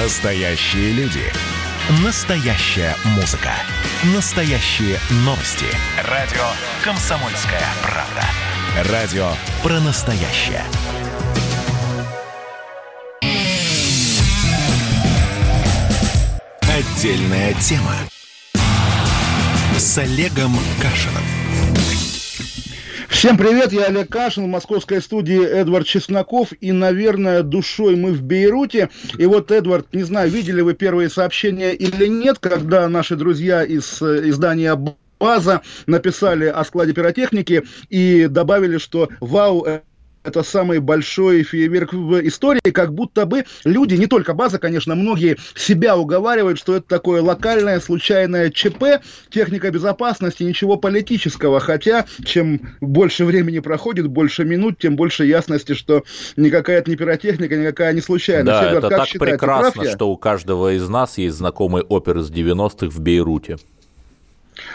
Настоящие люди. Настоящая музыка. Настоящие новости. Радио «Комсомольская правда». Радио про настоящее. Отдельная тема. С Олегом Кашиным. Всем привет, я Олег Кашин, в московской студии Эдвард Чесноков, и, наверное, душой мы в Бейруте. И вот, Эдвард, не знаю, видели вы первые сообщения или нет, когда наши друзья из э, издания База написали о складе пиротехники и добавили, что вау, это самый большой фейерверк в истории, как будто бы люди, не только база, конечно, многие себя уговаривают, что это такое локальное, случайное ЧП, техника безопасности, ничего политического, хотя чем больше времени проходит, больше минут, тем больше ясности, что никакая это не пиротехника, никакая не случайность. Да, Ребят, это так считаете, прекрасно, что у каждого из нас есть знакомый опер из 90-х в Бейруте.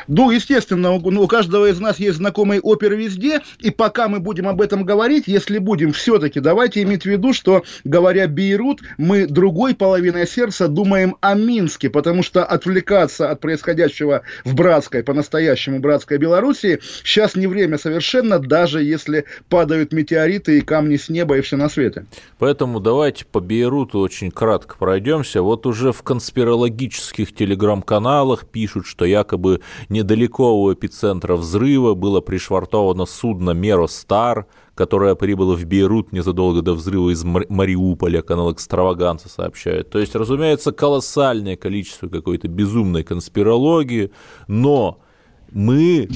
Ну, естественно, у, у каждого из нас есть знакомый опер везде, и пока мы будем об этом говорить, если будем все-таки, давайте иметь в виду, что, говоря Бейрут, мы другой половиной сердца думаем о Минске, потому что отвлекаться от происходящего в братской, по-настоящему братской Белоруссии, сейчас не время совершенно, даже если падают метеориты и камни с неба и все на свете. Поэтому давайте по Бейруту очень кратко пройдемся. Вот уже в конспирологических телеграм-каналах пишут, что якобы недалеко у эпицентра взрыва было пришвартовано судно «Меростар», которое прибыло в Бейрут незадолго до взрыва из Мариуполя, канал «Экстраваганца» сообщает. То есть, разумеется, колоссальное количество какой-то безумной конспирологии, но мы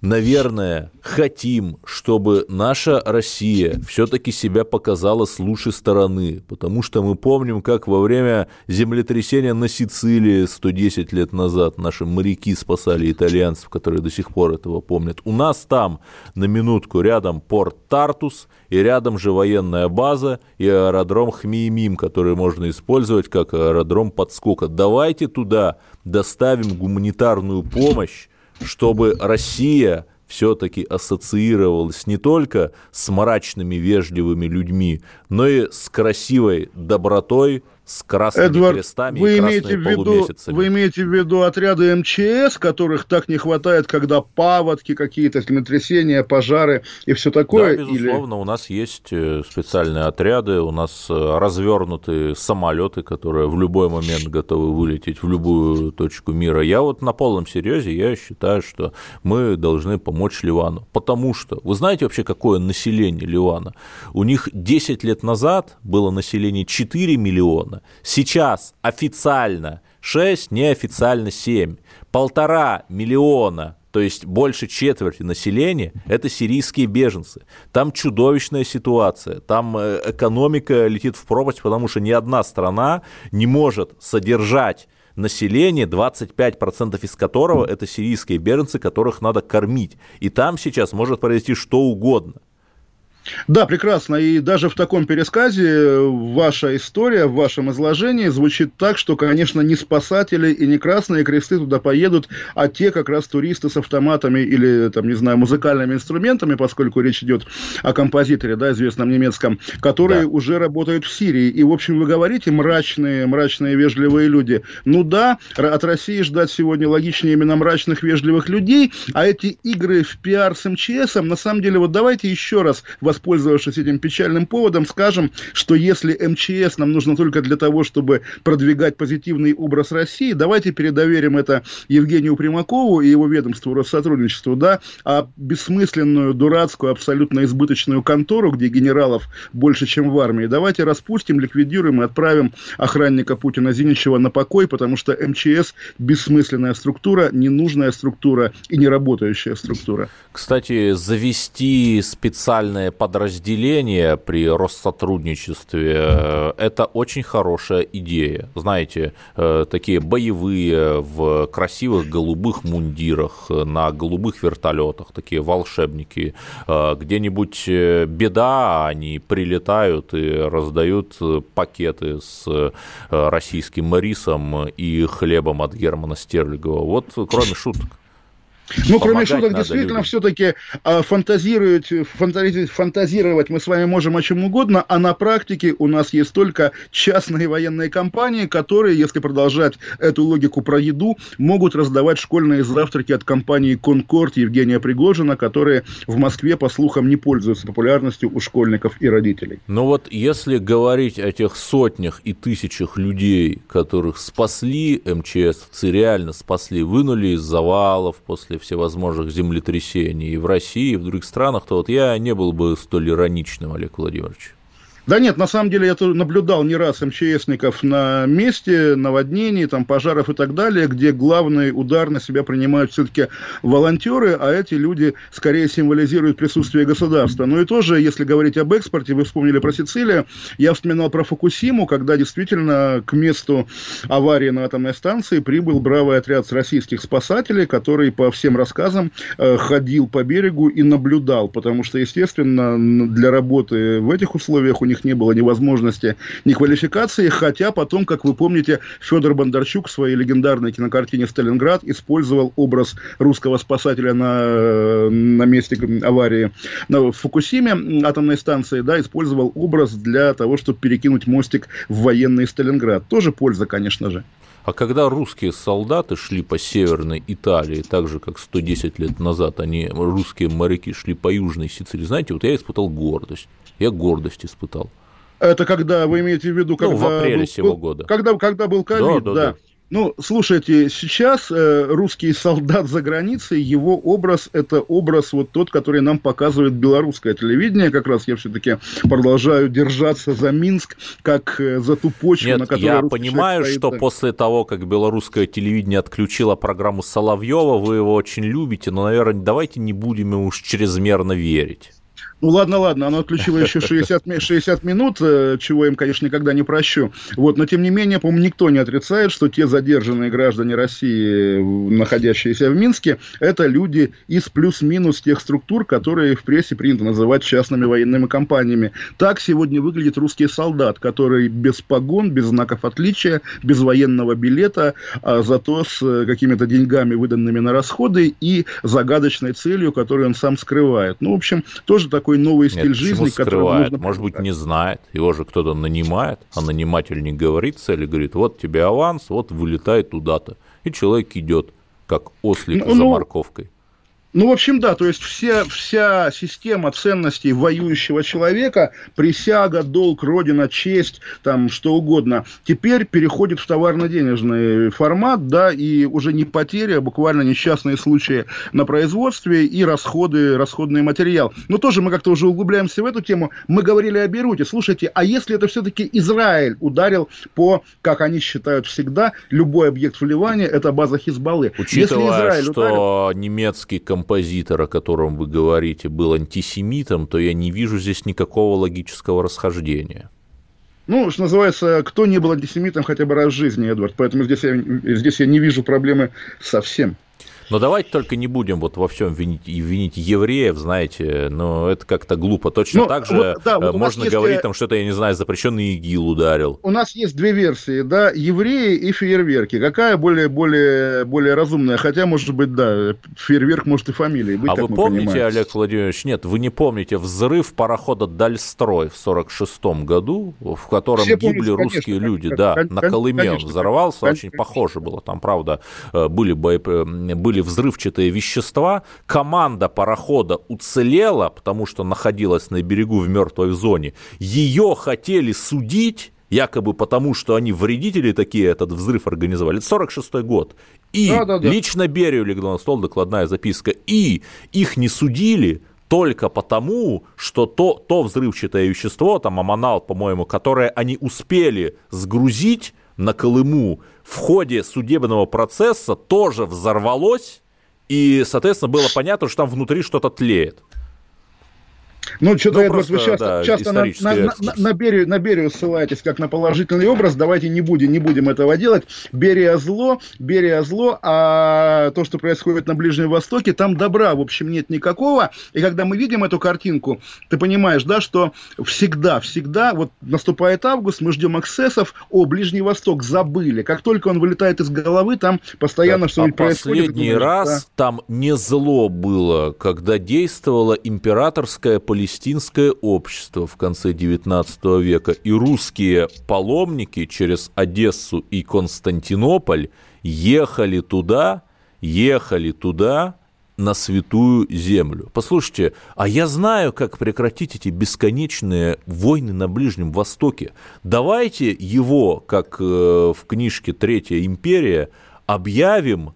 наверное, хотим, чтобы наша Россия все-таки себя показала с лучшей стороны, потому что мы помним, как во время землетрясения на Сицилии 110 лет назад наши моряки спасали итальянцев, которые до сих пор этого помнят. У нас там, на минутку, рядом порт Тартус, и рядом же военная база и аэродром Хмеймим, который можно использовать как аэродром подскока. Давайте туда доставим гуманитарную помощь, чтобы Россия все-таки ассоциировалась не только с мрачными вежливыми людьми, но и с красивой добротой, с красными Эдвард, крестами вы и имеете в виду, Вы имеете в виду отряды МЧС, которых так не хватает, когда паводки, какие-то землетрясения, пожары и все такое? Да, безусловно, или... у нас есть э, специальные отряды, у нас э, развернуты самолеты, которые в любой момент готовы вылететь в любую точку мира. Я вот на полном серьезе, я считаю, что мы должны помочь Ливану, потому что, вы знаете вообще, какое население Ливана? У них 10 лет назад было население 4 миллиона, Сейчас официально 6, неофициально 7. Полтора миллиона то есть больше четверти населения – это сирийские беженцы. Там чудовищная ситуация, там э, экономика летит в пропасть, потому что ни одна страна не может содержать население, 25% из которого это сирийские беженцы, которых надо кормить. И там сейчас может произойти что угодно. Да, прекрасно. И даже в таком пересказе ваша история в вашем изложении звучит так, что, конечно, не спасатели и не красные кресты туда поедут, а те как раз туристы с автоматами или, там, не знаю, музыкальными инструментами, поскольку речь идет о композиторе, да, известном немецком, которые да. уже работают в Сирии. И, в общем, вы говорите, мрачные, мрачные, вежливые люди. Ну да, от России ждать сегодня логичнее именно мрачных, вежливых людей, а эти игры в пиар с МЧСом, на самом деле, вот давайте еще раз воспользовавшись этим печальным поводом, скажем, что если МЧС нам нужно только для того, чтобы продвигать позитивный образ России, давайте передоверим это Евгению Примакову и его ведомству Россотрудничеству, да, а бессмысленную, дурацкую, абсолютно избыточную контору, где генералов больше, чем в армии, давайте распустим, ликвидируем и отправим охранника Путина Зиничева на покой, потому что МЧС бессмысленная структура, ненужная структура и не работающая структура. Кстати, завести специальное подразделения при Россотрудничестве э, – это очень хорошая идея. Знаете, э, такие боевые в красивых голубых мундирах, на голубых вертолетах, такие волшебники. Э, где-нибудь беда, они прилетают и раздают пакеты с российским рисом и хлебом от Германа Стерлигова. Вот кроме шуток. Ну, кроме шуток, действительно, все-таки а, фантазировать, фантазировать мы с вами можем о чем угодно, а на практике у нас есть только частные военные компании, которые, если продолжать эту логику про еду, могут раздавать школьные завтраки от компании «Конкорд» Евгения Пригожина, которые в Москве, по слухам, не пользуются популярностью у школьников и родителей. Ну вот если говорить о тех сотнях и тысячах людей, которых спасли МЧСовцы, реально спасли, вынули из завалов после всевозможных землетрясений и в России, и в других странах, то вот я не был бы столь ироничным, Олег Владимирович. Да нет, на самом деле я тут наблюдал не раз МЧСников на месте наводнений, там, пожаров и так далее, где главный удар на себя принимают все-таки волонтеры, а эти люди скорее символизируют присутствие государства. Ну и тоже, если говорить об экспорте, вы вспомнили про Сицилию, я вспоминал про Фукусиму, когда действительно к месту аварии на атомной станции прибыл бравый отряд российских спасателей, который по всем рассказам э, ходил по берегу и наблюдал, потому что, естественно, для работы в этих условиях у них них не было ни возможности, ни квалификации, хотя потом, как вы помните, Федор Бондарчук в своей легендарной кинокартине «Сталинград» использовал образ русского спасателя на, на месте аварии на Фукусиме атомной станции, да, использовал образ для того, чтобы перекинуть мостик в военный Сталинград. Тоже польза, конечно же. А когда русские солдаты шли по северной Италии, так же, как 110 лет назад они, русские моряки, шли по южной Сицилии, знаете, вот я испытал гордость. Я гордость испытал. Это когда, вы имеете в виду, когда... Ну, в апреле был, сего года. Когда, когда был ковид, да. да, да. Ну, слушайте, сейчас э, русский солдат за границей, его образ – это образ вот тот, который нам показывает белорусское телевидение. Как раз я все-таки продолжаю держаться за Минск, как э, за ту почву, Нет, на которой я понимаю, стоит. что после того, как белорусское телевидение отключило программу Соловьева, вы его очень любите, но, наверное, давайте не будем ему уж чрезмерно верить. Ну ладно, ладно, оно отключило еще 60, 60 минут, э, чего им, конечно, никогда не прощу. Вот, но тем не менее, по-моему, никто не отрицает, что те задержанные граждане России, находящиеся в Минске, это люди из плюс-минус тех структур, которые в прессе принято называть частными военными компаниями. Так сегодня выглядит русский солдат, который без погон, без знаков отличия, без военного билета, а зато с э, какими-то деньгами, выданными на расходы и загадочной целью, которую он сам скрывает. Ну, в общем, тоже такой такой новый стиль Нет, жизни, который нужно... Может быть, не знает, его же кто-то нанимает, а наниматель не говорит цели, говорит, вот тебе аванс, вот вылетай туда-то. И человек идет, как ослик ну, за ну, морковкой. Ну, в общем, да, то есть вся, вся система ценностей воюющего человека, присяга, долг, родина, честь, там, что угодно, теперь переходит в товарно-денежный формат, да, и уже не потеря, а буквально несчастные случаи на производстве и расходы, расходный материал. Но тоже мы как-то уже углубляемся в эту тему. Мы говорили о Беруте. Слушайте, а если это все-таки Израиль ударил по, как они считают всегда, любой объект вливания, это база Хизбаллы. Учитывая, если Израиль что ударил... немецкий композитор, о котором вы говорите, был антисемитом, то я не вижу здесь никакого логического расхождения. Ну, что называется, кто не был антисемитом хотя бы раз в жизни, Эдвард. Поэтому здесь я, здесь я не вижу проблемы совсем. Но давайте только не будем вот во всем винить, винить евреев, знаете, но это как-то глупо. Точно ну, так же вот, да, вот можно есть... говорить, там, что это, я не знаю, запрещенный ИГИЛ ударил. У нас есть две версии, да, евреи и фейерверки. Какая более, более, более разумная? Хотя, может быть, да, фейерверк может и фамилией быть, А вы помните, понимаем. Олег Владимирович, нет, вы не помните взрыв парохода «Дальстрой» в 46 году, в котором Все гибли помните, русские конечно, люди, конечно, да, конечно, на Колыме он взорвался, конечно, очень похоже было. Там, правда, э, были, боеп... были были взрывчатые вещества, команда парохода уцелела, потому что находилась на берегу в мертвой зоне, ее хотели судить, якобы потому, что они вредители такие этот взрыв организовали. Это 46 год. И да, да, да. лично Берию легла на стол докладная записка. И их не судили только потому, что то, то взрывчатое вещество, там амонал, по-моему, которое они успели сгрузить на Колыму в ходе судебного процесса тоже взорвалось, и, соответственно, было понятно, что там внутри что-то тлеет. Ну, что-то, ну, Эдвард, вы часто, да, часто на, на, на, на, Берию, на Берию ссылаетесь как на положительный образ. Давайте не будем, не будем этого делать. Берия зло, Берия зло, а то, что происходит на Ближнем Востоке, там добра, в общем, нет никакого. И когда мы видим эту картинку, ты понимаешь, да, что всегда, всегда, вот наступает август, мы ждем эксцессов, о, Ближний Восток забыли. Как только он вылетает из головы, там постоянно что-нибудь а происходит. Последний раз да. там не зло было, когда действовало императорское палестинское общество в конце XIX века, и русские паломники через Одессу и Константинополь ехали туда, ехали туда, на святую землю. Послушайте, а я знаю, как прекратить эти бесконечные войны на Ближнем Востоке. Давайте его, как э, в книжке «Третья империя», объявим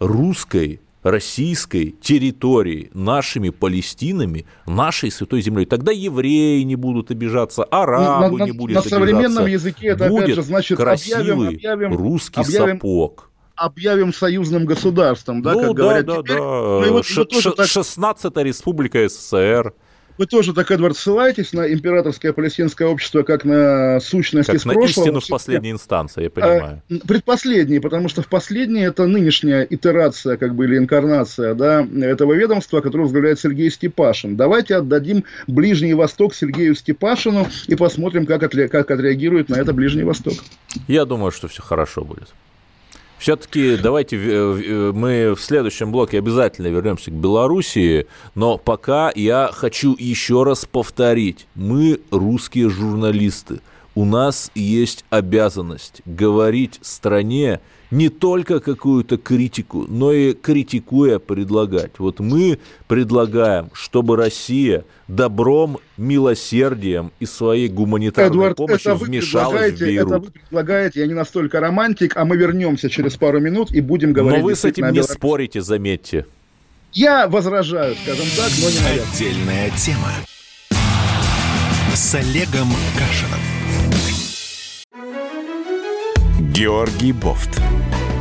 русской российской территории, нашими Палестинами, нашей Святой Землей. Тогда евреи не будут обижаться, арабы на, не будут на обижаться. На современном языке это, Будет опять же, значит, красивый объявим, объявим, русский объявим, сапог объявим союзным государством, да, ну, как да, говорят. Да, Теперь, да, ну, вот, Ш- Ш- так... 16-я республика СССР. Вы тоже так, Эдвард, ссылаетесь на императорское палестинское общество как на сущность как из на прошлого. истину в последней инстанции, я понимаю. А, предпоследней, потому что в последней это нынешняя итерация, как бы, или инкарнация, да, этого ведомства, которое возглавляет Сергей Степашин. Давайте отдадим Ближний Восток Сергею Степашину и посмотрим, как, отре- как отреагирует на это Ближний Восток. Я думаю, что все хорошо будет. Все-таки давайте мы в следующем блоке обязательно вернемся к Белоруссии, но пока я хочу еще раз повторить. Мы русские журналисты. У нас есть обязанность говорить стране не только какую-то критику, но и критикуя предлагать. Вот мы предлагаем, чтобы Россия добром, милосердием и своей гуманитарной Эдуард, помощью вмешалась в Бейрут. Это вы предлагаете, я не настолько романтик, а мы вернемся через пару минут и будем говорить... Но вы с этим не спорите, заметьте. Я возражаю, скажем так, но не наверное. Отдельная тема с Олегом Кашиным. Георгий Бофт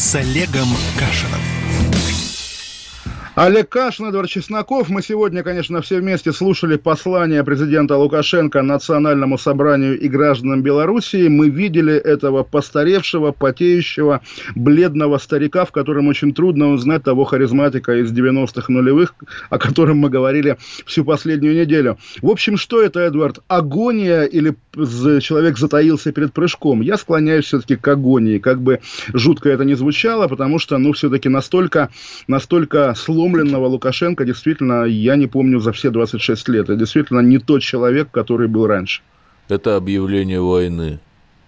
с Олегом Кашиным. Олег Кашин, Эдвард Чесноков. Мы сегодня, конечно, все вместе слушали послание президента Лукашенко Национальному собранию и гражданам Белоруссии. Мы видели этого постаревшего, потеющего, бледного старика, в котором очень трудно узнать того харизматика из 90-х нулевых, о котором мы говорили всю последнюю неделю. В общем, что это, Эдвард? Агония или человек затаился перед прыжком? Я склоняюсь все-таки к агонии. Как бы жутко это не звучало, потому что, ну, все-таки настолько, настолько слом сломленного Лукашенко действительно я не помню за все 26 лет. Это действительно не тот человек, который был раньше. Это объявление войны.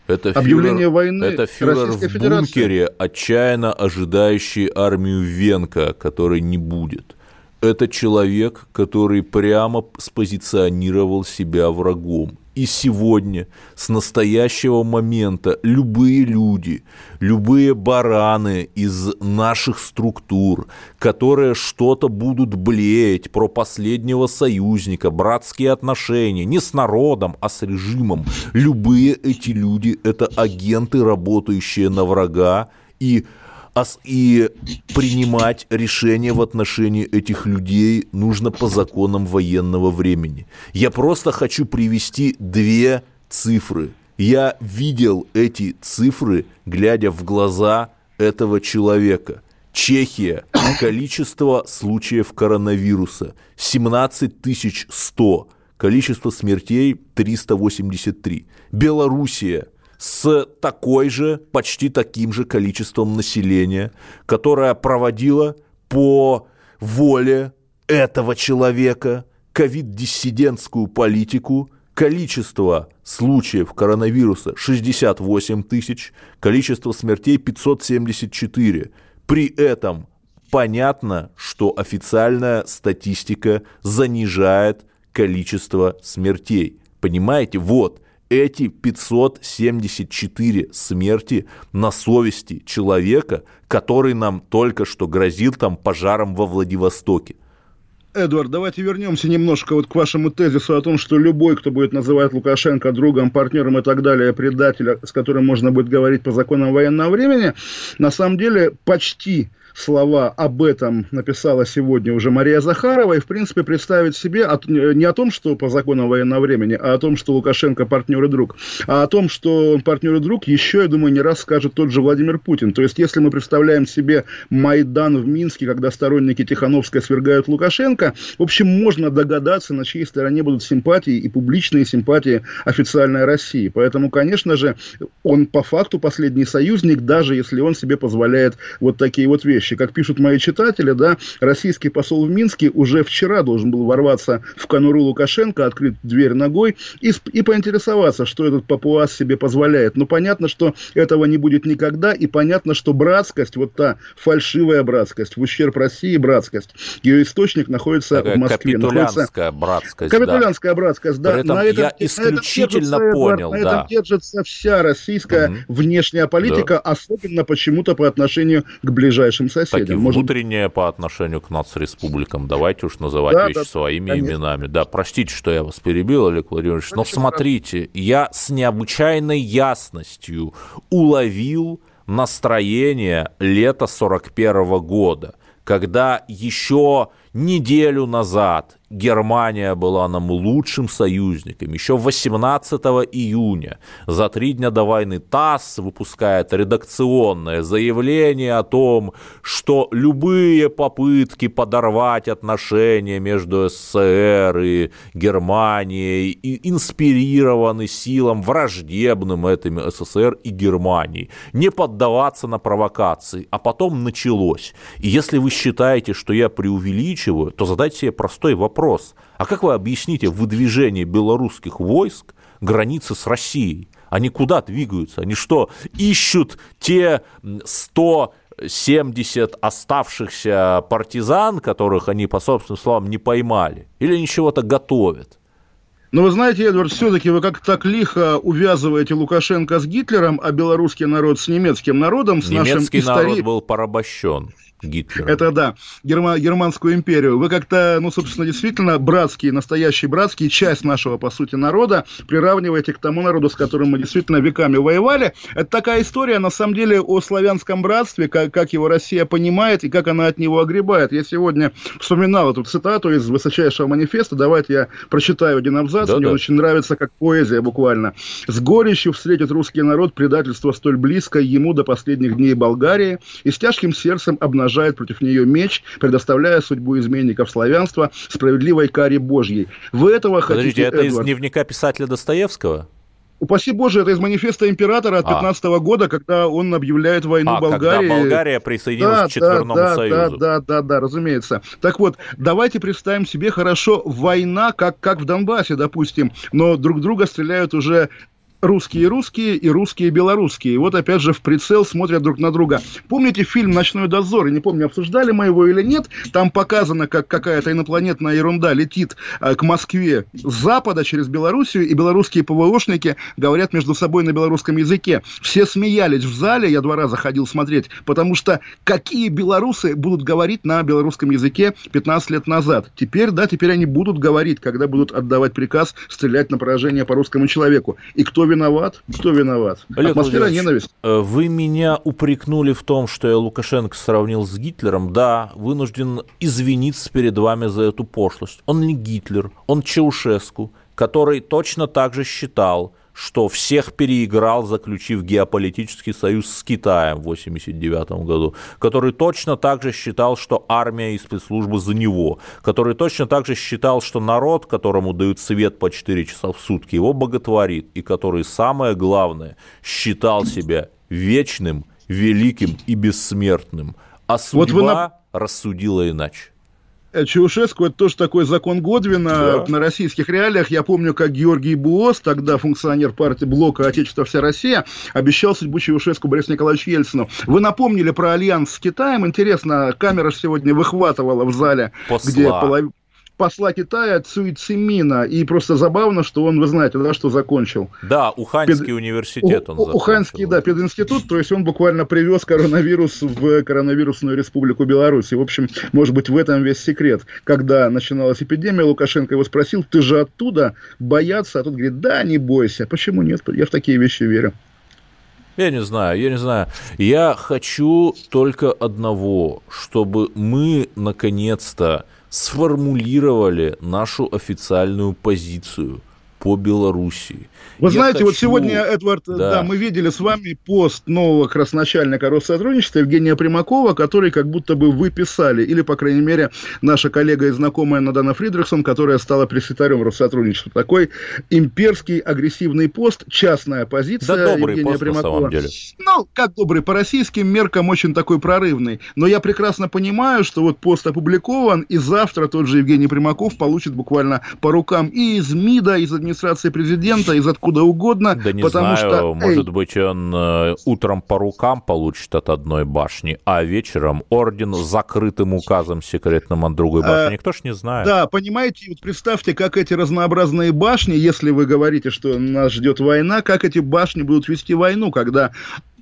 Это объявление фюрер, войны. Это фюрер в Федерация. бункере, отчаянно ожидающий армию Венка, которой не будет. Это человек, который прямо спозиционировал себя врагом. И сегодня, с настоящего момента, любые люди, любые бараны из наших структур, которые что-то будут блеять про последнего союзника, братские отношения, не с народом, а с режимом, любые эти люди – это агенты, работающие на врага, и и принимать решения в отношении этих людей нужно по законам военного времени. Я просто хочу привести две цифры. Я видел эти цифры, глядя в глаза этого человека. Чехия. Количество случаев коронавируса 17 100. Количество смертей 383. Белоруссия с такой же, почти таким же количеством населения, которое проводило по воле этого человека ковид-диссидентскую политику, количество случаев коронавируса 68 тысяч, количество смертей 574. При этом понятно, что официальная статистика занижает количество смертей. Понимаете, вот эти 574 смерти на совести человека, который нам только что грозил там пожаром во Владивостоке. Эдвард, давайте вернемся немножко вот к вашему тезису о том, что любой, кто будет называть Лукашенко другом, партнером и так далее, предателя, с которым можно будет говорить по законам военного времени, на самом деле почти слова об этом написала сегодня уже Мария Захарова, и, в принципе, представить себе от, не о том, что по законам военного времени, а о том, что Лукашенко партнер и друг, а о том, что он партнер и друг, еще, я думаю, не раз скажет тот же Владимир Путин. То есть, если мы представляем себе Майдан в Минске, когда сторонники Тихановской свергают Лукашенко, в общем, можно догадаться, на чьей стороне будут симпатии и публичные симпатии официальной России. Поэтому, конечно же, он по факту последний союзник, даже если он себе позволяет вот такие вот вещи вещи. Как пишут мои читатели, да, российский посол в Минске уже вчера должен был ворваться в конуру Лукашенко, открыть дверь ногой и, и поинтересоваться, что этот папуас себе позволяет. Но понятно, что этого не будет никогда, и понятно, что братскость, вот та фальшивая братскость, в ущерб России братскость, ее источник находится Такая в Москве. Капитулянская находится... братскость. Капитулянская да. братскость, да. При этом на этом, я исключительно на этом понял, на да. этом держится вся российская угу. внешняя политика, да. особенно почему-то по отношению к ближайшим соседям. Так и Может... внутренняя по отношению к нацреспубликам. Давайте уж называть Да, вещи да, своими конечно. именами. Да, простите, что я вас перебил, Олег Владимирович, но смотрите, я с необычайной ясностью уловил настроение лета 41 года, когда еще неделю назад Германия была нам лучшим союзником. Еще 18 июня, за три дня до войны, ТАСС выпускает редакционное заявление о том, что любые попытки подорвать отношения между СССР и Германией и инспирированы силам враждебным этим СССР и Германии. Не поддаваться на провокации. А потом началось. И если вы считаете, что я преувеличиваю, то задайте себе простой вопрос вопрос. А как вы объясните выдвижение белорусских войск границы с Россией? Они куда двигаются? Они что, ищут те 170 оставшихся партизан, которых они, по собственным словам, не поймали? Или они чего-то готовят? Но вы знаете, Эдвард, все-таки вы как так лихо увязываете Лукашенко с Гитлером, а белорусский народ с немецким народом, с Немецкий нашим истори... народ был порабощен. Гитлером. Это да, Герма, Германскую империю. Вы как-то, ну, собственно, действительно братские, настоящие братские, часть нашего, по сути, народа, приравниваете к тому народу, с которым мы действительно веками воевали. Это такая история, на самом деле, о славянском братстве, как, как его Россия понимает и как она от него огребает. Я сегодня вспоминал эту цитату из высочайшего манифеста. Давайте я прочитаю один абзац. Да, Мне да. очень нравится, как поэзия буквально. «С горечью встретит русский народ предательство столь близкое ему до последних дней Болгарии и с тяжким сердцем обнажает против нее меч, предоставляя судьбу изменников славянства справедливой каре Божьей. Вы этого Подождите, хотите, это из Эдвард? дневника писателя Достоевского? Упаси Боже, это из манифеста императора от А. 15 года, когда он объявляет войну а, Болгарии. когда Болгария присоединилась Да, к Четверному да, да, Союзу. Да, да, да, да, разумеется. Так вот, давайте представим себе хорошо война, как, как в Донбассе, допустим, но друг друга стреляют уже русские русские и русские белорусские. И вот опять же в прицел смотрят друг на друга. Помните фильм «Ночной дозор»? Я не помню, обсуждали мы его или нет. Там показано, как какая-то инопланетная ерунда летит э, к Москве с запада через Белоруссию, и белорусские ПВОшники говорят между собой на белорусском языке. Все смеялись в зале, я два раза ходил смотреть, потому что какие белорусы будут говорить на белорусском языке 15 лет назад? Теперь, да, теперь они будут говорить, когда будут отдавать приказ стрелять на поражение по русскому человеку. И кто виноват? Кто виноват? Олег Атмосфера ненависти. э, Вы меня упрекнули в том, что я Лукашенко сравнил с Гитлером. Да, вынужден извиниться перед вами за эту пошлость. Он не Гитлер, он Чаушеску, который точно так же считал, что всех переиграл, заключив геополитический союз с Китаем в 1989 году, который точно так же считал, что армия и спецслужбы за него, который точно так же считал, что народ, которому дают свет по 4 часа в сутки, его боготворит, и который, самое главное, считал себя вечным, великим и бессмертным. А Вот судьба вы на- рассудила иначе. Чаушеску это тоже такой закон Годвина Да. на российских реалиях. Я помню, как Георгий Буос, тогда функционер партии Блока Отечество Вся Россия, обещал судьбу Чаушеску Борису Николаевичу Ельцину. Вы напомнили про альянс с Китаем. Интересно, камера сегодня выхватывала в зале, Посла. где половина посла Китая Цуй Цимина. И просто забавно, что он, вы знаете, да, что закончил. Да, Уханьский Пед... университет он закончил. Уханьский, да, пединститут, то есть он буквально привез коронавирус в коронавирусную республику Беларусь. И, в общем, может быть, в этом весь секрет. Когда начиналась эпидемия, Лукашенко его спросил, ты же оттуда боятся? А тот говорит, да, не бойся. Почему нет? Я в такие вещи верю. Я не знаю, я не знаю. Я хочу только одного, чтобы мы наконец-то сформулировали нашу официальную позицию по Белоруссии. Вы Я знаете, хочу... вот сегодня, Эдвард, да. да, мы видели с вами пост нового красначальника Россотрудничества Евгения Примакова, который как будто бы вы писали, или, по крайней мере, наша коллега и знакомая Надана Фридрихсон, которая стала пресс-секретарем Россотрудничества. Такой имперский агрессивный пост, частная позиция да, добрый Евгения пост, Примакова. На самом деле. Ну, как добрый, по российским меркам очень такой прорывный. Но я прекрасно понимаю, что вот пост опубликован, и завтра тот же Евгений Примаков получит буквально по рукам и из МИДа, из администрации президента, из откуда угодно. Да не потому знаю, что, может эй, быть, он э, утром по рукам получит от одной башни, а вечером орден с закрытым указом секретным от другой башни. А, Никто ж не знает. Да, понимаете, вот представьте, как эти разнообразные башни, если вы говорите, что нас ждет война, как эти башни будут вести войну, когда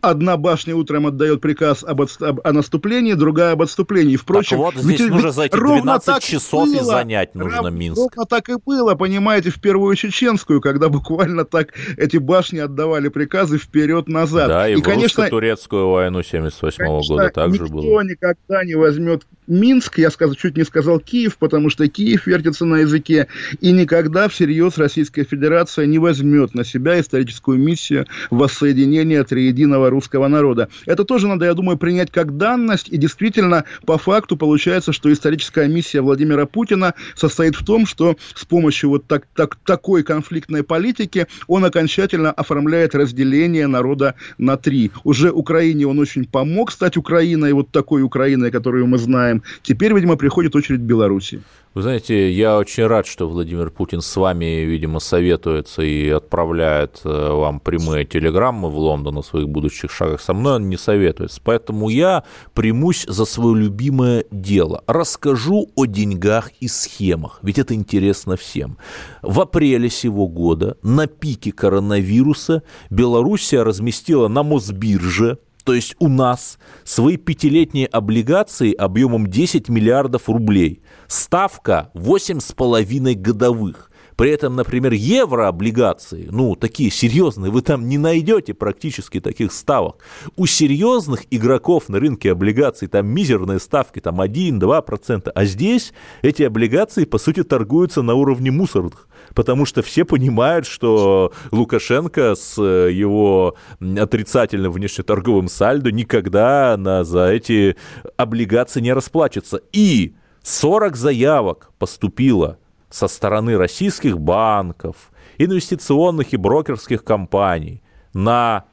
Одна башня утром отдает приказ об, отст... об о наступлении, другая об отступлении. Впрочем, так вот, здесь ведь, нужно за эти 12 часов было, и занять нужно Минск. Ровно так и было, понимаете, в первую чеченскую, когда буквально так эти башни отдавали приказы вперед-назад. Да, и, и в конечно, турецкую войну 78 -го года также было. никто никогда не возьмет Минск, я сказ... чуть не сказал Киев, потому что Киев вертится на языке, и никогда всерьез Российская Федерация не возьмет на себя историческую миссию воссоединения триединого русского народа. Это тоже надо, я думаю, принять как данность, и действительно, по факту получается, что историческая миссия Владимира Путина состоит в том, что с помощью вот так, так, такой конфликтной политики он окончательно оформляет разделение народа на три. Уже Украине он очень помог стать Украиной, вот такой Украиной, которую мы знаем. Теперь, видимо, приходит очередь Беларуси. Вы знаете, я очень рад, что Владимир Путин с вами, видимо, советуется и отправляет э, вам прямые телеграммы в Лондон о своих будущих шагах. Со мной он не советуется. Поэтому я примусь за свое любимое дело. Расскажу о деньгах и схемах. Ведь это интересно всем. В апреле сего года на пике коронавируса Белоруссия разместила на Мосбирже то есть у нас свои пятилетние облигации объемом 10 миллиардов рублей. Ставка 8,5 годовых. При этом, например, еврооблигации, ну, такие серьезные, вы там не найдете практически таких ставок. У серьезных игроков на рынке облигаций там мизерные ставки, там 1-2%, а здесь эти облигации, по сути, торгуются на уровне мусорных потому что все понимают, что Лукашенко с э, его отрицательным внешнеторговым сальдо никогда на, за эти облигации не расплачется. И 40 заявок поступило со стороны российских банков, инвестиционных и брокерских компаний на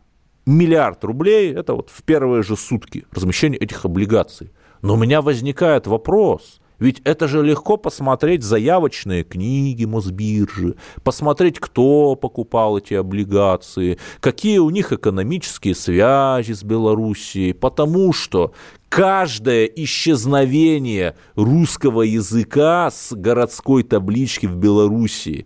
миллиард рублей, это вот в первые же сутки размещения этих облигаций. Но у меня возникает вопрос – ведь это же легко посмотреть заявочные книги Мосбиржи, посмотреть, кто покупал эти облигации, какие у них экономические связи с Белоруссией, потому что каждое исчезновение русского языка с городской таблички в Белоруссии,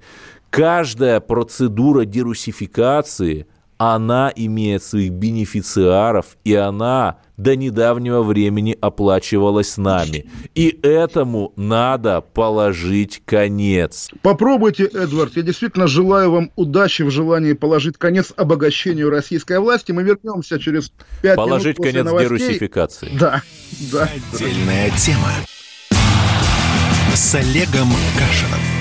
каждая процедура дерусификации – она имеет своих бенефициаров, и она до недавнего времени оплачивалась нами. И этому надо положить конец. Попробуйте, Эдвард. Я действительно желаю вам удачи в желании положить конец обогащению российской власти. Мы вернемся через пять положить минут конец новостей. дерусификации. Да, да. Отдельная тема с Олегом Кашиным.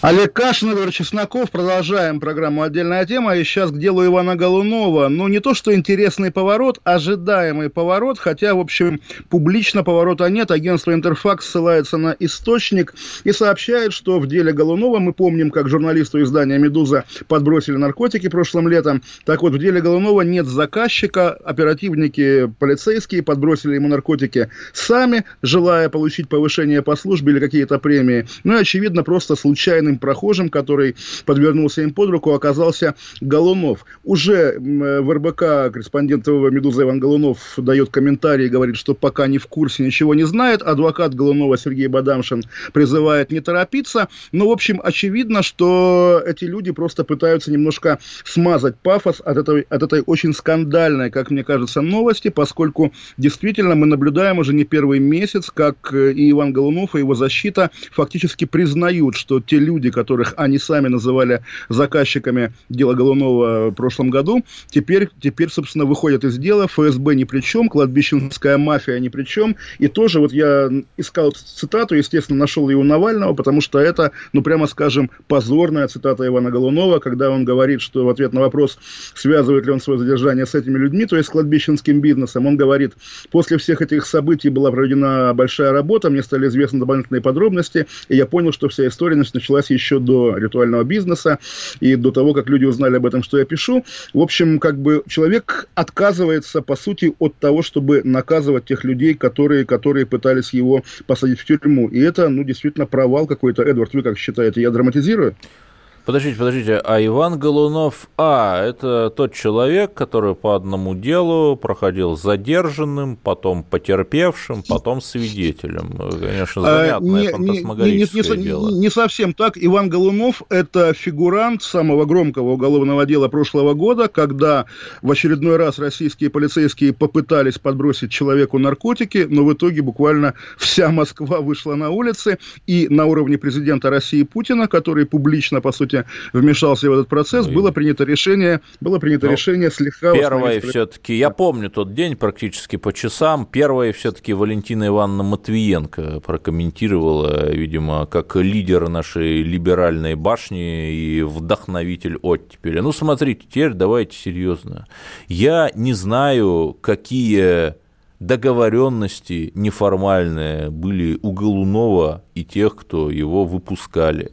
Олег Кашин, Эдвард Чесноков. Продолжаем программу «Отдельная тема». И сейчас к делу Ивана Голунова. Ну, не то, что интересный поворот, ожидаемый поворот. Хотя, в общем, публично поворота нет. Агентство «Интерфакс» ссылается на источник и сообщает, что в деле Голунова, мы помним, как журналисту издания «Медуза» подбросили наркотики прошлым летом. Так вот, в деле Голунова нет заказчика. Оперативники полицейские подбросили ему наркотики сами, желая получить повышение по службе или какие-то премии. Ну и, очевидно, просто случайно случайным прохожим, который подвернулся им под руку, оказался Голунов. Уже в РБК корреспондент ТВ «Медуза» Иван Голунов дает комментарий и говорит, что пока не в курсе, ничего не знает. Адвокат Голунова Сергей Бадамшин призывает не торопиться. Но, в общем, очевидно, что эти люди просто пытаются немножко смазать пафос от этой, от этой очень скандальной, как мне кажется, новости, поскольку действительно мы наблюдаем уже не первый месяц, как и Иван Голунов, и его защита фактически признают, что те люди, которых они сами называли заказчиками дела Голунова в прошлом году, теперь, теперь, собственно, выходят из дела, ФСБ ни при чем, кладбищенская мафия ни при чем, и тоже вот я искал цитату, естественно, нашел ее у Навального, потому что это, ну, прямо скажем, позорная цитата Ивана Голунова, когда он говорит, что в ответ на вопрос, связывает ли он свое задержание с этими людьми, то есть с кладбищенским бизнесом, он говорит, после всех этих событий была проведена большая работа, мне стали известны дополнительные подробности, и я понял, что вся история началась еще до ритуального бизнеса и до того, как люди узнали об этом, что я пишу. В общем, как бы человек отказывается, по сути, от того, чтобы наказывать тех людей, которые, которые пытались его посадить в тюрьму. И это, ну, действительно провал какой-то. Эдвард, вы как считаете, я драматизирую? Подождите, подождите, а Иван Голунов, а, это тот человек, который по одному делу проходил задержанным, потом потерпевшим, потом свидетелем. Конечно, а, занятное а, фантасмагорическое не, не, не, дело. Не совсем так. Иван Голунов – это фигурант самого громкого уголовного дела прошлого года, когда в очередной раз российские полицейские попытались подбросить человеку наркотики, но в итоге буквально вся Москва вышла на улицы, и на уровне президента России Путина, который публично, по сути, сути, вмешался в этот процесс, ну, было принято решение, было принято ну, решение слегка... Первое все-таки, я помню тот день практически по часам, первое все-таки Валентина Ивановна Матвиенко прокомментировала, видимо, как лидер нашей либеральной башни и вдохновитель оттепели. Ну, смотрите, теперь давайте серьезно. Я не знаю, какие договоренности неформальные были у Голунова и тех, кто его выпускали.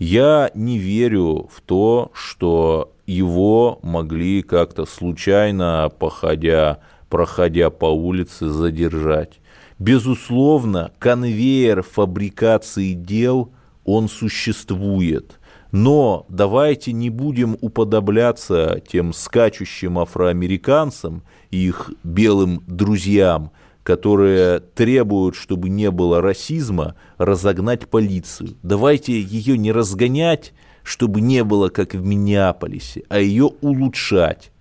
Я не верю в то, что его могли как-то случайно, походя, проходя по улице, задержать. Безусловно, конвейер фабрикации дел, он существует. Но давайте не будем уподобляться тем скачущим афроамериканцам и их белым друзьям, которые требуют, чтобы не было расизма, разогнать полицию. Давайте ее не разгонять, чтобы не было, как в Миннеаполисе, а ее улучшать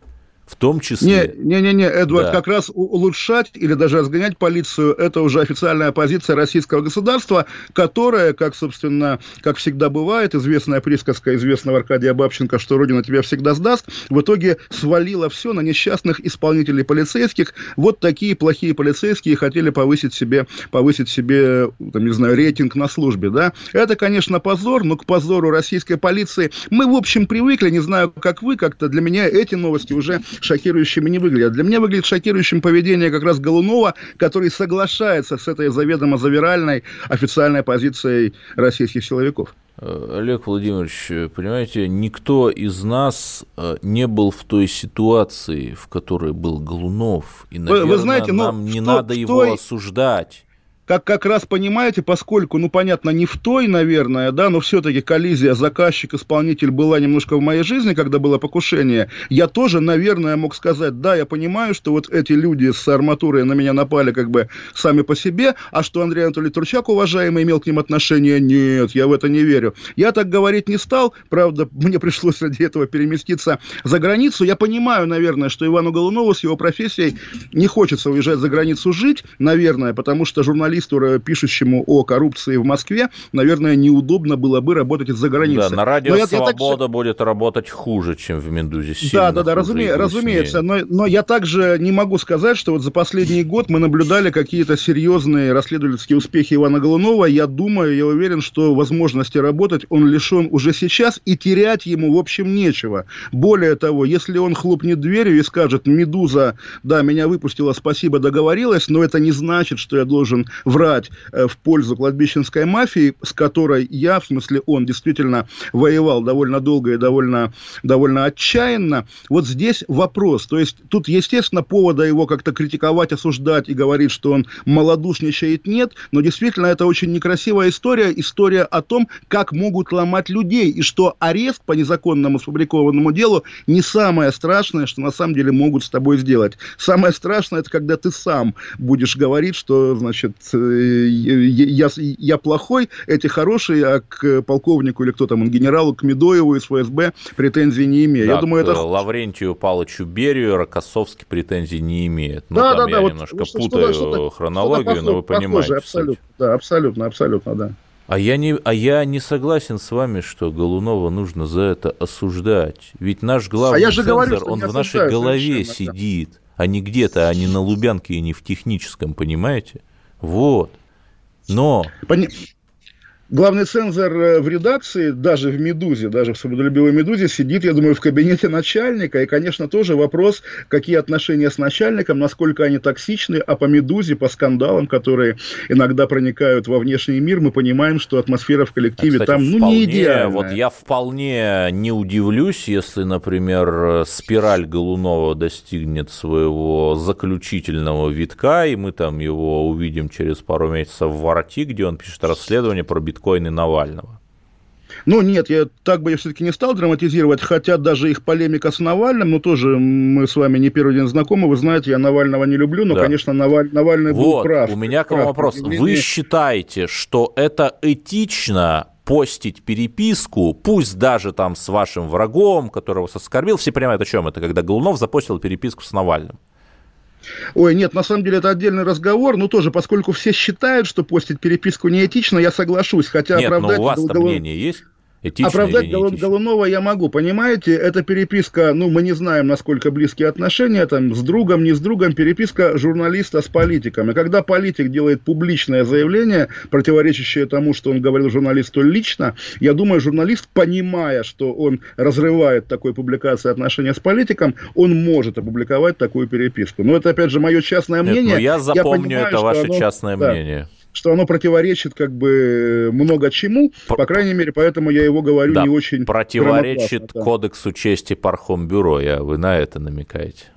в том числе... Не-не-не, Эдвард, да. как раз улучшать или даже разгонять полицию, это уже официальная позиция российского государства, которая, как, собственно, как всегда бывает, известная присказка известного Аркадия Бабченко, что Родина тебя всегда сдаст, в итоге свалила все на несчастных исполнителей полицейских. Вот такие плохие полицейские хотели повысить себе, повысить себе, там, не знаю, рейтинг на службе, да. Это, конечно, позор, но к позору российской полиции мы, в общем, привыкли, не знаю, как вы, как-то для меня эти новости уже шокирующими не выглядят. Для меня выглядит шокирующим поведение как раз Голунова, который соглашается с этой заведомо завиральной официальной позицией российских силовиков. Э, Олег Владимирович, понимаете, никто из нас э, не был в той ситуации, в которой был Голунов. И, наверное, вы, вы знаете, ну, нам не что, надо что... его осуждать. Как, как раз понимаете, поскольку, ну, понятно, не в той, наверное, да, но все-таки коллизия заказчик-исполнитель была немножко в моей жизни, когда было покушение, я тоже, наверное, мог сказать, да, я понимаю, что вот эти люди с арматурой на меня напали как бы сами по себе, а что Андрей Анатольевич Турчак, уважаемый, имел к ним отношение, нет, я в это не верю. Я так говорить не стал, правда, мне пришлось ради этого переместиться за границу. Я понимаю, наверное, что Ивану Голунову с его профессией не хочется уезжать за границу жить, наверное, потому что журналисту, пишущему о коррупции в Москве, наверное, неудобно было бы работать из-за границы. Да, на радио я, «Свобода» я так... будет работать хуже, чем в «Медузе». Да, да, да, разуме... разумеется. Но, но я также не могу сказать, что вот за последний год мы наблюдали какие-то серьезные расследовательские успехи Ивана Голунова. Я думаю, я уверен, что возможности работать он лишен уже сейчас, и терять ему, в общем, нечего. Более того, если он хлопнет дверью и скажет, «Медуза, да, меня выпустила, спасибо, договорилась, но это не значит, что я должен врать э, в пользу кладбищенской мафии, с которой я, в смысле он, действительно воевал довольно долго и довольно, довольно отчаянно. Вот здесь вопрос. То есть тут, естественно, повода его как-то критиковать, осуждать и говорить, что он малодушничает, нет, но действительно это очень некрасивая история, история о том, как могут ломать людей, и что арест по незаконному сфабрикованному делу не самое страшное, что на самом деле могут с тобой сделать. Самое страшное, это когда ты сам будешь говорить, что, значит, я, я плохой, эти хорошие, а к полковнику или кто там, генералу, к Медоеву из ФСБ претензий не имею. Да, я думаю, это... Лаврентию Павловичу Берию Рокоссовский претензий не имеет. Ну, да, там да, я да, немножко вот, путаю что, что, хронологию, что но вы понимаете. Похоже, абсолютно, да, абсолютно, абсолютно, да. А я, не, а я не согласен с вами, что Голунова нужно за это осуждать. Ведь наш главный а я же цензор, говорю, он в нашей голове сидит, да. а не где-то, а не на Лубянке и не в техническом, понимаете? Вот. Но... Пон главный цензор э, в редакции, даже в «Медузе», даже в «Свободолюбивой Медузе» сидит, я думаю, в кабинете начальника. И, конечно, тоже вопрос, какие отношения с начальником, насколько они токсичны. А по «Медузе», по скандалам, которые иногда проникают во внешний мир, мы понимаем, что атмосфера в коллективе Кстати, там ну, вполне, не идеальная. Вот я вполне не удивлюсь, если, например, спираль Голунова достигнет своего заключительного витка, и мы там его увидим через пару месяцев в «Вороти», где он пишет расследование про биткоин биткоины Навального. Ну, нет, я так бы я все-таки не стал драматизировать, хотя даже их полемика с Навальным, ну, тоже мы с вами не первый день знакомы, вы знаете, я Навального не люблю, но, да. конечно, Наваль, Навальный вот, был прав. у меня к вам вопрос. Вы считаете, что это этично постить переписку, пусть даже там с вашим врагом, которого вас оскорбил, все понимают, о чем это, когда Голунов запостил переписку с Навальным? Ой, нет, на самом деле это отдельный разговор, но тоже, поскольку все считают, что постить переписку неэтично, я соглашусь, хотя нет, оправдать... но у вас мнение есть? Этично Оправдать Гол- Голунова я могу, понимаете? Эта переписка, ну, мы не знаем, насколько близкие отношения, там, с другом, не с другом, переписка журналиста с политиком. И когда политик делает публичное заявление, противоречащее тому, что он говорил журналисту лично, я думаю, журналист, понимая, что он разрывает такой публикации отношения с политиком, он может опубликовать такую переписку. Но это, опять же, мое частное мнение. Нет, но я запомню я понимаю, это ваше оно... частное да. мнение что оно противоречит как бы много чему, по крайней мере, поэтому я его говорю да, не очень противоречит да. кодексу чести Пархомбюро, я, вы на это намекаете?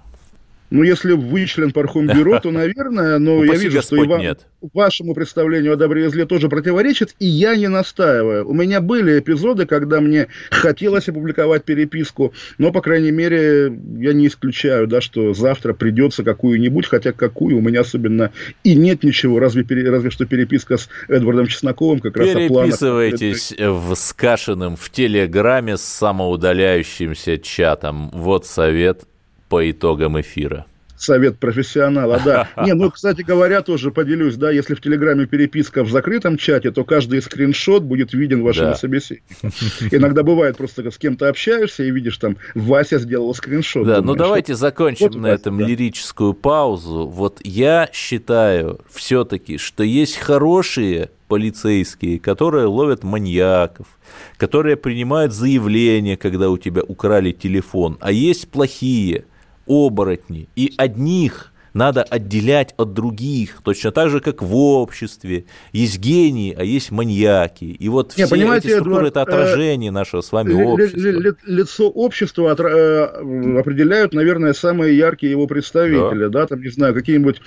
Ну, если вы член Пархомбюро, то, наверное, но я вижу, что и вам, нет. вашему представлению о добре и зле тоже противоречит, и я не настаиваю. У меня были эпизоды, когда мне хотелось опубликовать переписку, но, по крайней мере, я не исключаю, да, что завтра придется какую-нибудь, хотя какую у меня особенно и нет ничего, разве, разве что переписка с Эдвардом Чесноковым как раз о планах. Переписывайтесь в скашенном в Телеграме с самоудаляющимся чатом. Вот совет по итогам эфира совет профессионала, да. Не, ну, кстати говоря, тоже поделюсь, да, если в Телеграме переписка в закрытом чате, то каждый скриншот будет виден вашему да. собеседнику. Иногда бывает просто с кем-то общаешься и видишь там, Вася сделал скриншот. Да, ну давайте закончим вот на Вася, этом да. лирическую паузу. Вот я считаю все-таки, что есть хорошие полицейские, которые ловят маньяков, которые принимают заявления, когда у тебя украли телефон, а есть плохие – оборотни, и одних надо отделять от других, точно так же, как в обществе. Есть гении, а есть маньяки. И вот Не, все эти структуры – это отражение э, нашего с вами общества. Ли, лицо общества э, определяют, наверное, самые яркие его представители. Да. Да, там, не знаю, какие-нибудь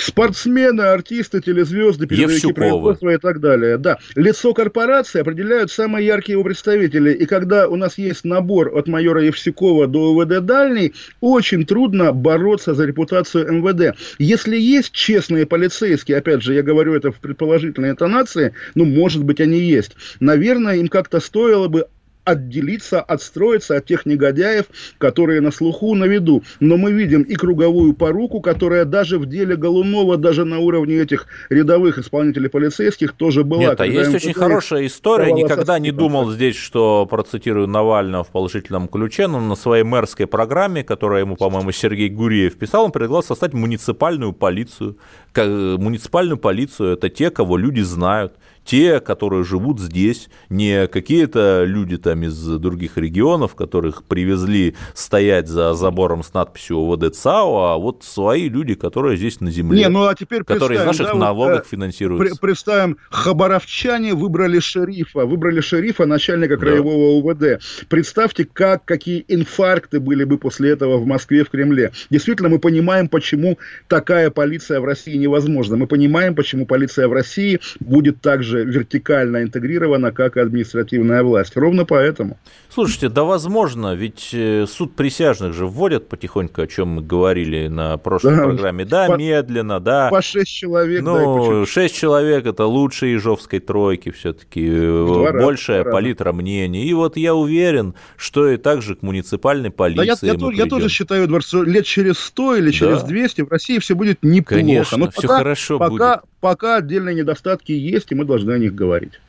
Спортсмены, артисты, телезвезды, передовики производства и так далее. Да. Лицо корпорации определяют самые яркие его представители. И когда у нас есть набор от майора Евсюкова до УВД Дальний, очень трудно бороться за репутацию МВД. Если есть честные полицейские, опять же, я говорю это в предположительной интонации, ну, может быть, они есть. Наверное, им как-то стоило бы отделиться, отстроиться от тех негодяев, которые на слуху, на виду. Но мы видим и круговую поруку, которая даже в деле Голунова, даже на уровне этих рядовых исполнителей полицейских тоже была. Нет, а есть очень хорошая история. Никогда не думал здесь, что процитирую Навального в положительном ключе, но на своей мэрской программе, которую ему, по-моему, Сергей Гуриев писал, он предлагал создать муниципальную полицию. Муниципальную полицию – это те, кого люди знают те, которые живут здесь, не какие-то люди там из других регионов, которых привезли стоять за забором с надписью ОВД ЦАО, а вот свои люди, которые здесь на земле, не, ну, а теперь которые из наших да, налогов вот, э, финансируются. Представим, хабаровчане выбрали шерифа, выбрали шерифа, начальника краевого да. УВД. Представьте, как, какие инфаркты были бы после этого в Москве, в Кремле. Действительно, мы понимаем, почему такая полиция в России невозможна. Мы понимаем, почему полиция в России будет также вертикально интегрирована, как и административная власть. Ровно поэтому. Слушайте, да возможно, ведь э, суд присяжных же вводят потихоньку, о чем мы говорили на прошлой да, программе. Да, по, медленно, да. По шесть человек. Ну, шесть человек – это лучше Ежовской тройки все-таки, э, большая раза. палитра мнений. И вот я уверен, что и также к муниципальной полиции да, я, я, я тоже считаю, Эдвард, лет через сто или через да. 200 в России все будет неплохо. Конечно, Но все пока, хорошо пока, будет. Пока отдельные недостатки есть, и мы должны о них говорить.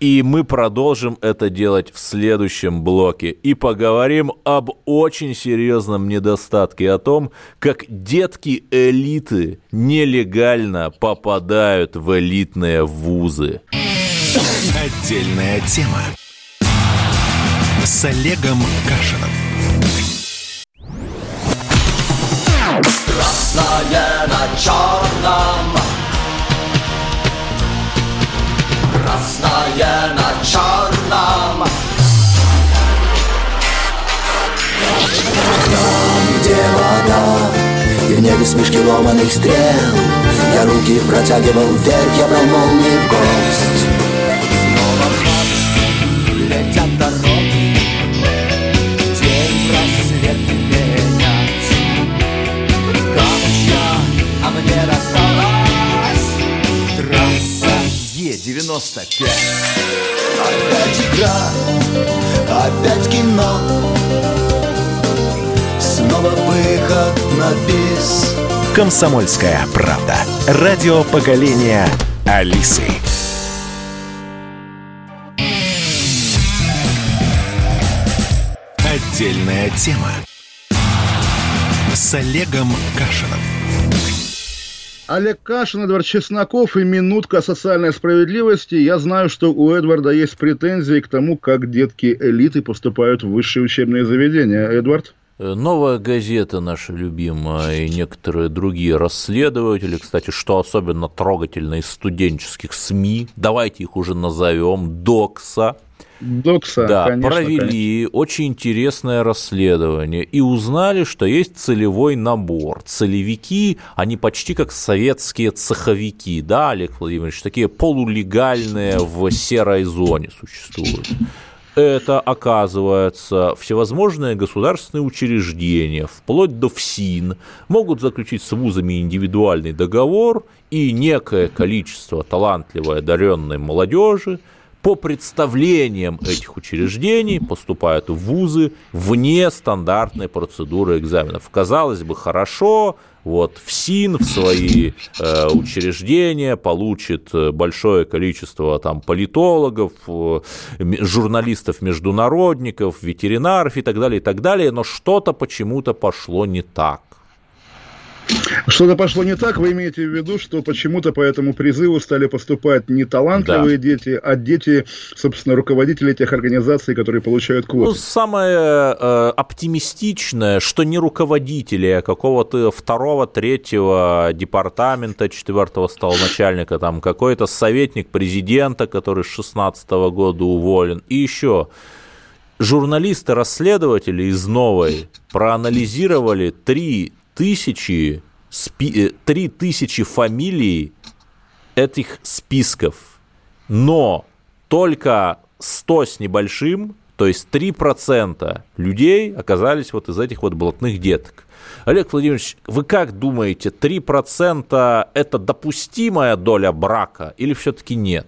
И мы продолжим это делать в следующем блоке и поговорим об очень серьезном недостатке, о том, как детки элиты нелегально попадают в элитные вузы. Отдельная тема с Олегом Кашином. Красное на черном красное на черном. Там, где вода, и в небе смешки ломаных стрел, Я руки протягивал вверх, я брал молнии в гость. Е-95 Опять игра, опять кино Снова выход на бис Комсомольская правда. Радио поколения Алисы. Отдельная тема с Олегом Кашином. Олег Кашин, Эдвард Чесноков и минутка социальной справедливости. Я знаю, что у Эдварда есть претензии к тому, как детки элиты поступают в высшие учебные заведения. Эдвард? Э, новая газета наша любимая и некоторые другие расследователи, кстати, что особенно трогательно из студенческих СМИ, давайте их уже назовем, ДОКСа, Докса, да, конечно, провели конечно. очень интересное расследование и узнали, что есть целевой набор. Целевики, они почти как советские цеховики, да, Олег Владимирович, такие полулегальные в серой зоне существуют это, оказывается, всевозможные государственные учреждения, вплоть до ФСИН, могут заключить с вузами индивидуальный договор, и некое количество талантливой, одаренной молодежи по представлениям этих учреждений поступают в вузы вне стандартной процедуры экзаменов. Казалось бы, хорошо, вот в СИН, в свои э, учреждения получит э, большое количество там политологов, э, журналистов-международников, ветеринаров и так далее, и так далее, но что-то почему-то пошло не так. Что-то пошло не так, вы имеете в виду, что почему-то по этому призыву стали поступать не талантливые да. дети, а дети, собственно, руководители тех организаций, которые получают квоты. Ну, самое э, оптимистичное, что не руководители, а какого-то второго, третьего департамента, четвертого стал начальника, там какой-то советник президента, который с 16 -го года уволен, и еще журналисты-расследователи из «Новой» проанализировали 3000 спи- э, 3000 фамилий этих списков. Но только 100 с небольшим, то есть 3% людей оказались вот из этих вот блатных деток. Олег Владимирович, вы как думаете, 3% это допустимая доля брака или все-таки нет?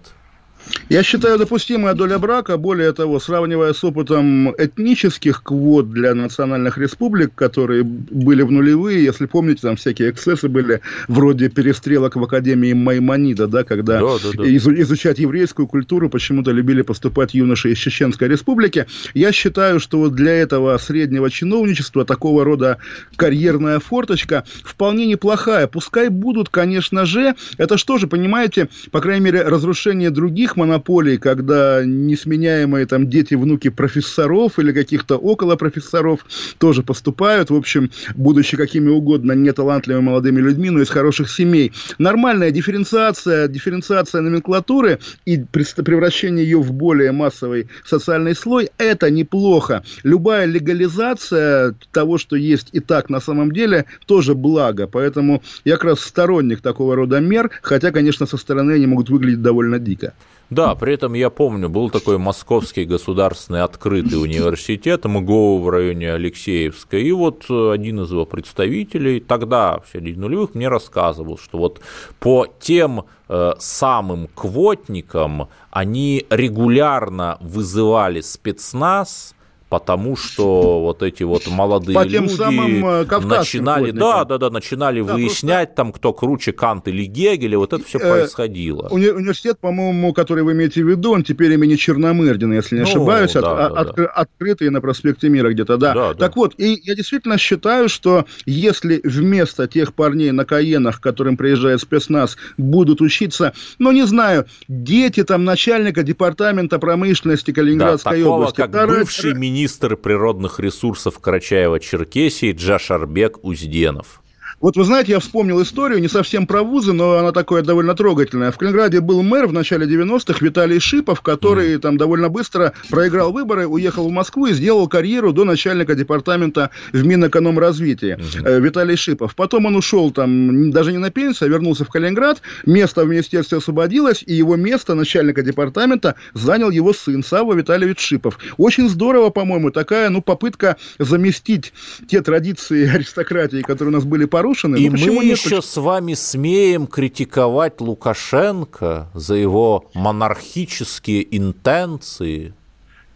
Я считаю, допустимая доля брака, более того, сравнивая с опытом этнических квот для национальных республик, которые были в нулевые, если помните, там всякие эксцессы были, вроде перестрелок в Академии Маймонида, да, когда да, да, да. изучать еврейскую культуру почему-то любили поступать юноши из Чеченской республики. Я считаю, что вот для этого среднего чиновничества такого рода карьерная форточка вполне неплохая. Пускай будут, конечно же, это что же, понимаете, по крайней мере, разрушение других монополий, когда несменяемые там дети, внуки профессоров или каких-то около профессоров тоже поступают, в общем, будучи какими угодно неталантливыми молодыми людьми, но из хороших семей. Нормальная дифференциация, дифференциация номенклатуры и превращение ее в более массовый социальный слой – это неплохо. Любая легализация того, что есть и так на самом деле, тоже благо. Поэтому я как раз сторонник такого рода мер, хотя, конечно, со стороны они могут выглядеть довольно дико. Да, при этом я помню, был такой Московский государственный открытый университет МГУ в районе Алексеевска, и вот один из его представителей тогда, в середине нулевых, мне рассказывал, что вот по тем э, самым квотникам они регулярно вызывали спецназ, потому что вот эти вот молодые По тем люди самым э, начинали, да, да, да, начинали да, выяснять просто... там, кто круче Кант или Гегель, и вот это все э, происходило. Уни- университет, по-моему, который вы имеете в виду, он теперь имени Черномырдина, если не ну, ошибаюсь, да, от, да, от, да. открытый на проспекте Мира где-то, да. да так да. вот, и я действительно считаю, что если вместо тех парней на Каенах, к которым приезжает спецназ, будут учиться, ну, не знаю, дети там начальника департамента промышленности Калининградской да, такого, области. как бывший министр министр природных ресурсов Карачаева-Черкесии Джашарбек Узденов. Вот вы знаете, я вспомнил историю, не совсем про вузы, но она такая довольно трогательная. В Калининграде был мэр в начале 90-х Виталий Шипов, который mm. там довольно быстро проиграл выборы, уехал в Москву и сделал карьеру до начальника департамента в Минэкономразвитии. Mm-hmm. Виталий Шипов. Потом он ушел там даже не на пенсию, а вернулся в Калининград. Место в министерстве освободилось, и его место начальника департамента занял его сын Савва Витальевич Шипов. Очень здорово, по-моему, такая ну, попытка заместить те традиции аристократии, которые у нас были порой нарушены. И ну, мы нет? еще с вами смеем критиковать Лукашенко за его монархические интенции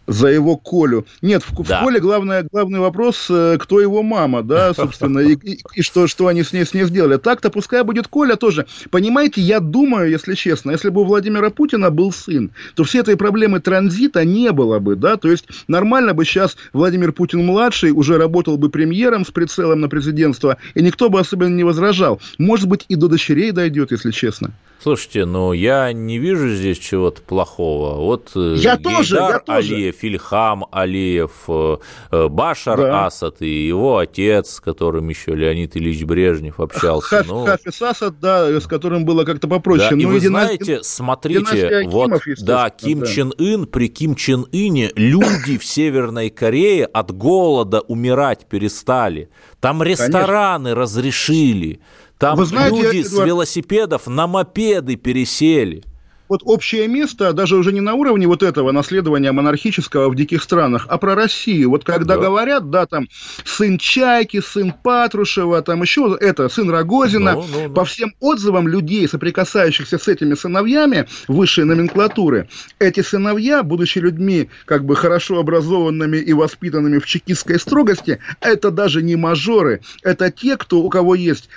за его Колю. Нет, в, да. в Коле главное, главный вопрос, э, кто его мама, да, собственно, и, и, и что, что они с ней, с ней сделали. Так-то пускай будет Коля тоже. Понимаете, я думаю, если честно, если бы у Владимира Путина был сын, то все этой проблемы транзита не было бы, да, то есть нормально бы сейчас Владимир Путин-младший уже работал бы премьером с прицелом на президентство, и никто бы особенно не возражал. Может быть, и до дочерей дойдет, если честно. Слушайте, ну я не вижу здесь чего-то плохого. Вот э, я Гейдар тоже, я тоже. Алиев, Ильхам Алиев, э, э, Башар да. Асад и его отец, с которым еще Леонид Ильич Брежнев общался. Хаф, ну, Хафиз Асад, да, с которым было как-то попроще. Да, и ну, вы и знаете, смотрите, вот, да, Ким да. Чен Ын, при Ким Чен Ыне люди в Северной Корее от голода умирать перестали. Там рестораны Конечно. разрешили. Там Вы знаете, люди Эдуард... с велосипедов на мопеды пересели вот общее место, даже уже не на уровне вот этого наследования монархического в диких странах, а про Россию. Вот когда да. говорят, да, там, сын Чайки, сын Патрушева, там еще это, сын Рогозина, ну, ну, ну. по всем отзывам людей, соприкасающихся с этими сыновьями высшей номенклатуры, эти сыновья, будучи людьми как бы хорошо образованными и воспитанными в чекистской строгости, это даже не мажоры, это те, кто, у кого есть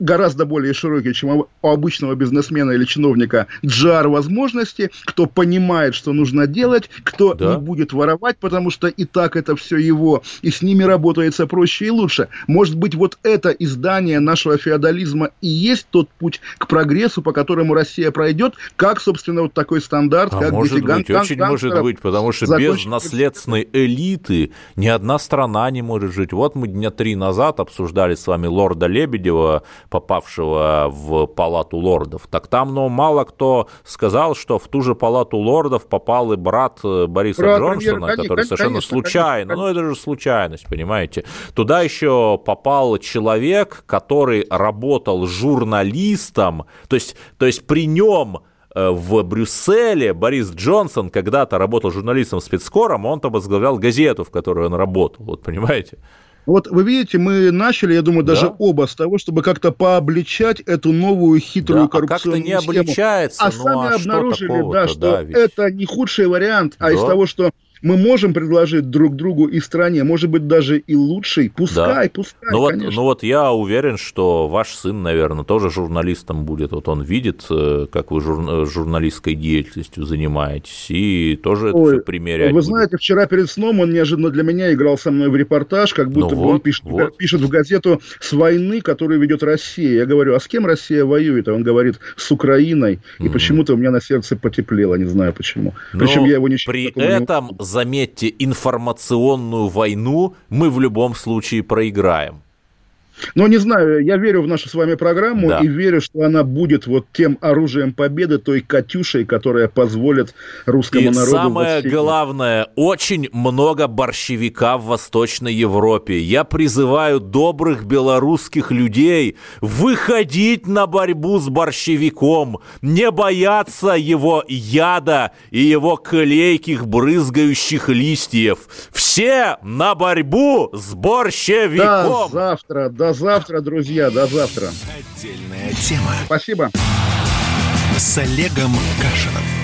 гораздо более широкий, чем у обычного бизнесмена или чиновника, джар возможности, кто понимает, что нужно делать, кто да. не будет воровать, потому что и так это все его, и с ними работается проще и лучше. Может быть, вот это издание нашего феодализма и есть тот путь к прогрессу, по которому Россия пройдет, как, собственно, вот такой стандарт, а как может быть, ган- очень может быть, потому что без наследственной элиты ни одна страна не может жить. Вот мы дня три назад обсуждали с вами лорда Лебедева, попавшего в палату лордов. Так там, ну, мало кто сказал, что в ту же палату лордов попал и брат э, Бориса брат Джонсона, конечно, который совершенно конечно, случайно, конечно. ну, это же случайность, понимаете. Туда еще попал человек, который работал журналистом, то есть, то есть при нем Э, в Брюсселе Борис Джонсон когда-то работал журналистом спецкором, он там возглавлял газету, в которой он работал, вот понимаете? Вот вы видите, мы начали, я думаю, даже да. оба с того, чтобы как-то пообличать эту новую хитрую да, коррупционную а как-то не обличается, А ну, сами а обнаружили, да, что да, это не худший вариант, а да. из того, что мы можем предложить друг другу и стране, может быть, даже и лучший. Пускай, да. пускай, ну вот, конечно. Ну вот я уверен, что ваш сын, наверное, тоже журналистом будет. Вот он видит, э, как вы жур... журналистской деятельностью занимаетесь, и тоже Ой, это все примерять Вы будет. знаете, вчера перед сном он неожиданно для меня играл со мной в репортаж, как будто ну бы вот, он пишет, вот. пишет в газету с войны, которую ведет Россия. Я говорю, а с кем Россия воюет? А он говорит, с Украиной. И mm почему-то у меня на сердце потеплело, не знаю почему. Причем я его не При этом не заметьте, информационную войну мы в любом случае проиграем. Но не знаю, я верю в нашу с вами программу да. и верю, что она будет вот тем оружием победы, той Катюшей, которая позволит русскому и народу... самое главное, очень много борщевика в Восточной Европе. Я призываю добрых белорусских людей выходить на борьбу с борщевиком, не бояться его яда и его клейких брызгающих листьев. Все на борьбу с борщевиком! Да, завтра, да, до завтра, друзья, до завтра. Отдельная тема. Спасибо. С Олегом Кашином.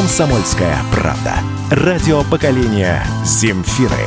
«Комсомольская правда». Радио поколения «Земфиры».